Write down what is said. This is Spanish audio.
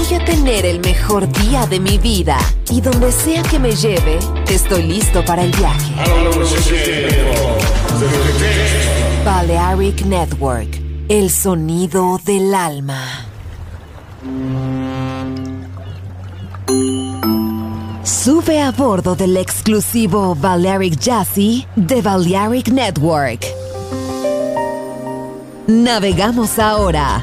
Voy a tener el mejor día de mi vida y donde sea que me lleve, estoy listo para el viaje. Balearic Network, el sonido del alma. Sube a bordo del exclusivo Balearic Jazzy de Balearic Network. Navegamos ahora